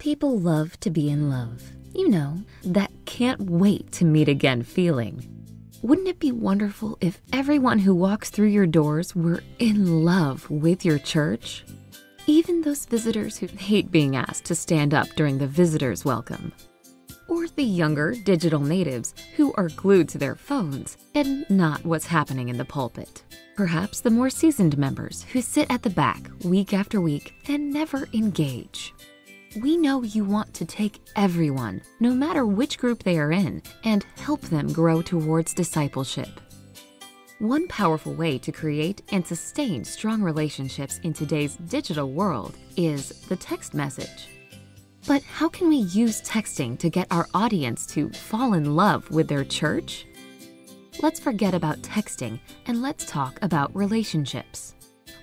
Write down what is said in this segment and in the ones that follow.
People love to be in love. You know, that can't wait to meet again feeling. Wouldn't it be wonderful if everyone who walks through your doors were in love with your church? Even those visitors who hate being asked to stand up during the visitor's welcome. Or the younger digital natives who are glued to their phones and not what's happening in the pulpit. Perhaps the more seasoned members who sit at the back week after week and never engage. We know you want to take everyone, no matter which group they are in, and help them grow towards discipleship. One powerful way to create and sustain strong relationships in today's digital world is the text message. But how can we use texting to get our audience to fall in love with their church? Let's forget about texting and let's talk about relationships.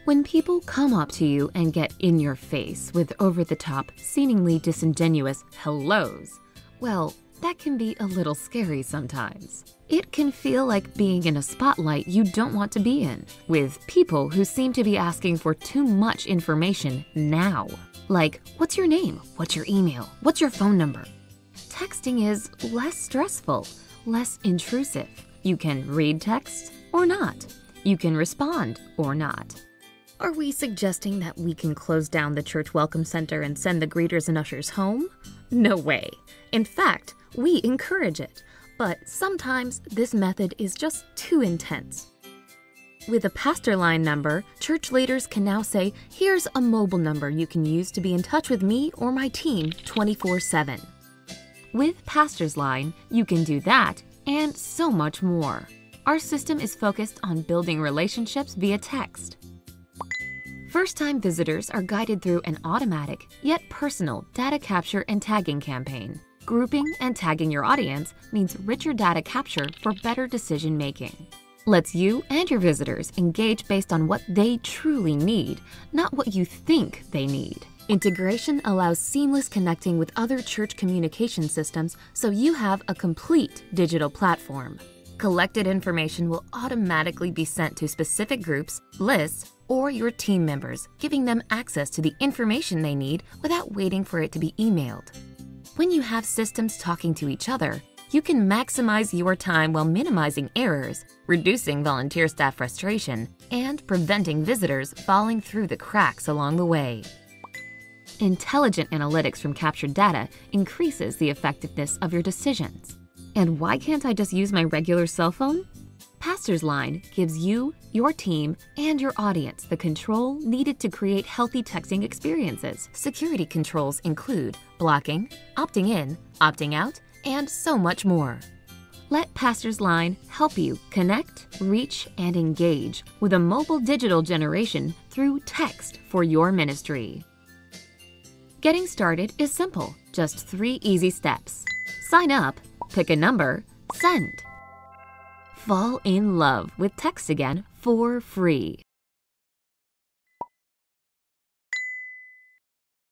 When people come up to you and get in your face with over the top, seemingly disingenuous hellos, well, that can be a little scary sometimes. It can feel like being in a spotlight you don't want to be in, with people who seem to be asking for too much information now. Like, what's your name? What's your email? What's your phone number? Texting is less stressful, less intrusive. You can read text or not. You can respond or not. Are we suggesting that we can close down the church welcome center and send the greeters and ushers home? No way. In fact, we encourage it. But sometimes this method is just too intense. With a pastor line number, church leaders can now say, Here's a mobile number you can use to be in touch with me or my team 24 7. With Pastor's Line, you can do that and so much more. Our system is focused on building relationships via text. First time visitors are guided through an automatic, yet personal, data capture and tagging campaign. Grouping and tagging your audience means richer data capture for better decision making. Lets you and your visitors engage based on what they truly need, not what you think they need. Integration allows seamless connecting with other church communication systems so you have a complete digital platform. Collected information will automatically be sent to specific groups, lists, or your team members, giving them access to the information they need without waiting for it to be emailed. When you have systems talking to each other, you can maximize your time while minimizing errors, reducing volunteer staff frustration, and preventing visitors falling through the cracks along the way. Intelligent analytics from captured data increases the effectiveness of your decisions. And why can't I just use my regular cell phone? Pastor's Line gives you, your team, and your audience the control needed to create healthy texting experiences. Security controls include blocking, opting in, opting out, and so much more. Let Pastor's Line help you connect, reach, and engage with a mobile digital generation through text for your ministry. Getting started is simple, just three easy steps. Sign up, pick a number, send fall in love with text again for free.